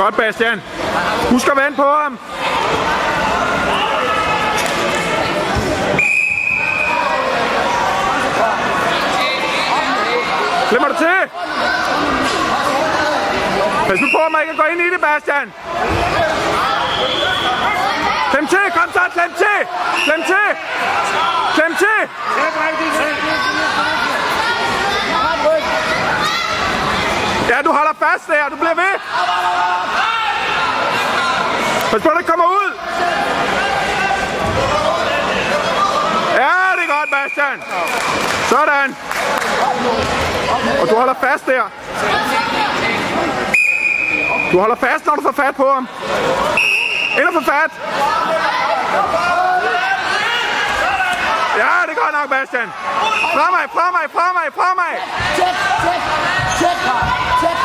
Godt, Bastian. Husk at vand på ham. Glemmer du til? Pas nu på, at man ikke går ind i det, Bastian. Klem til, kom så, klem til! Klem til! Klem til! Ja, du holder fast der, du bliver ved! Pas på, der det kommer ud! Ja, det er godt, Bastian! Sådan! Og du holder fast der. Du holder fast, når du får fat på ham. Ind og få fat. Ja, det er godt nok, Bastian. Fremad, fremad, fremad, fremad. Tæt, tæt, tæt, check, Tæt.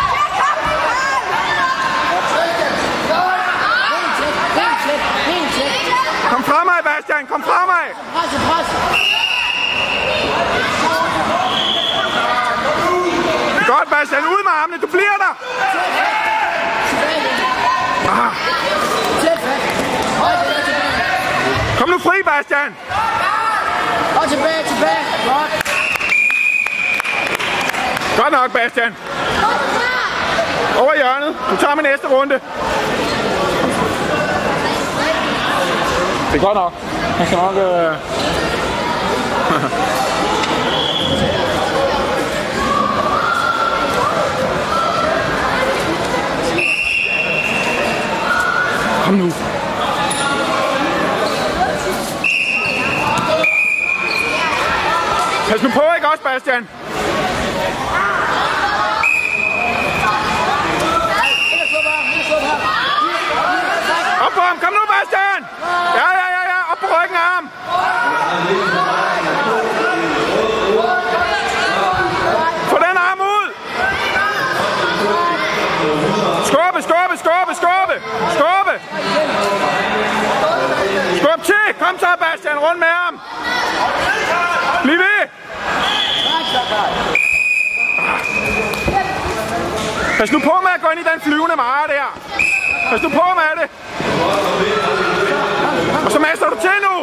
Helt tæt, helt tæt, helt tæt. Kom fremad, Bastian. Kom fremad. Presse, presse. Godt, Bastian. Ud med armene. Du bliver der. Tilbage. Kom nu fri, Bastian. Og tilbage, tilbage. Godt. Godt nok, Bastian. Over hjørnet. Du tager med næste runde. Det er godt nok. Han skal nok... Øh... Kom nu. Pas nu på, ikke også, Bastian? Op på ham, kom nu Bastian! Ja, ja, ja, ryggen af ham! Få den arm ud! Skubbe, skubbe, skubbe, skubbe! Skubbe! Skub til! Kom så, Bastian, rundt med ham! Bliv ved! Pas nu på med at gå ind i den flyvende mare der! Pas nu på med det! Og så master du til nu!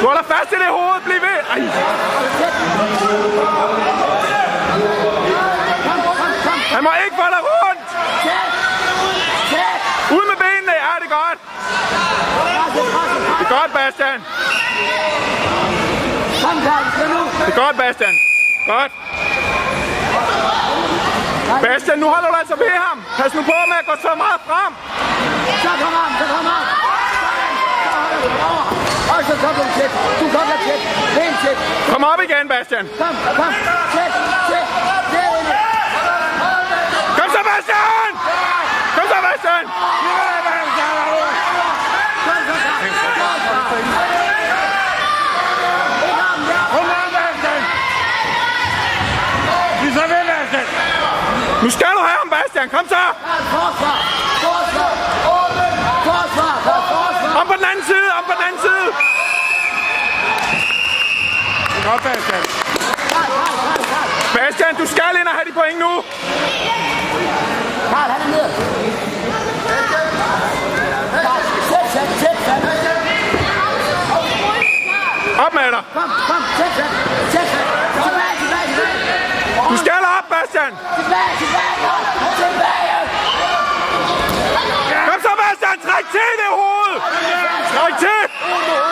Du holder fast i det hoved, bliv ved! Ej. Han må ikke få dig rundt! Ud med benene! Ja, det er godt! Det er godt, Bastian! Nu. Det er godt, Bastian! Godt! Bastian, nu holder du altså ved ham! Pas nu på med at gå så meget frem! Så kom ham, så kom ham. Og så kobler du tæt. Du kobler tæt. Helt tæt. Kom op igen, Bastian! Kom, kom. Tæt, tæt. Kom så, Bastian! Nu skal du have ham, Bastian! Kom så! Forsvar. Forsvar. Forsvar. Karl, forsvar. Om på den anden side! Om på den anden side! Godt, Bastian. Bastian, du skal ind og have de point nu! Karl, han er nede. Op med dig! Kom, kom, tæt, tæt. Tilbage, tilbage, tilbage. Du skal op, Bastian! Tilbage, tilbage, Tilbage. Kom så, Bastian! Træk til det hoved! Træk til!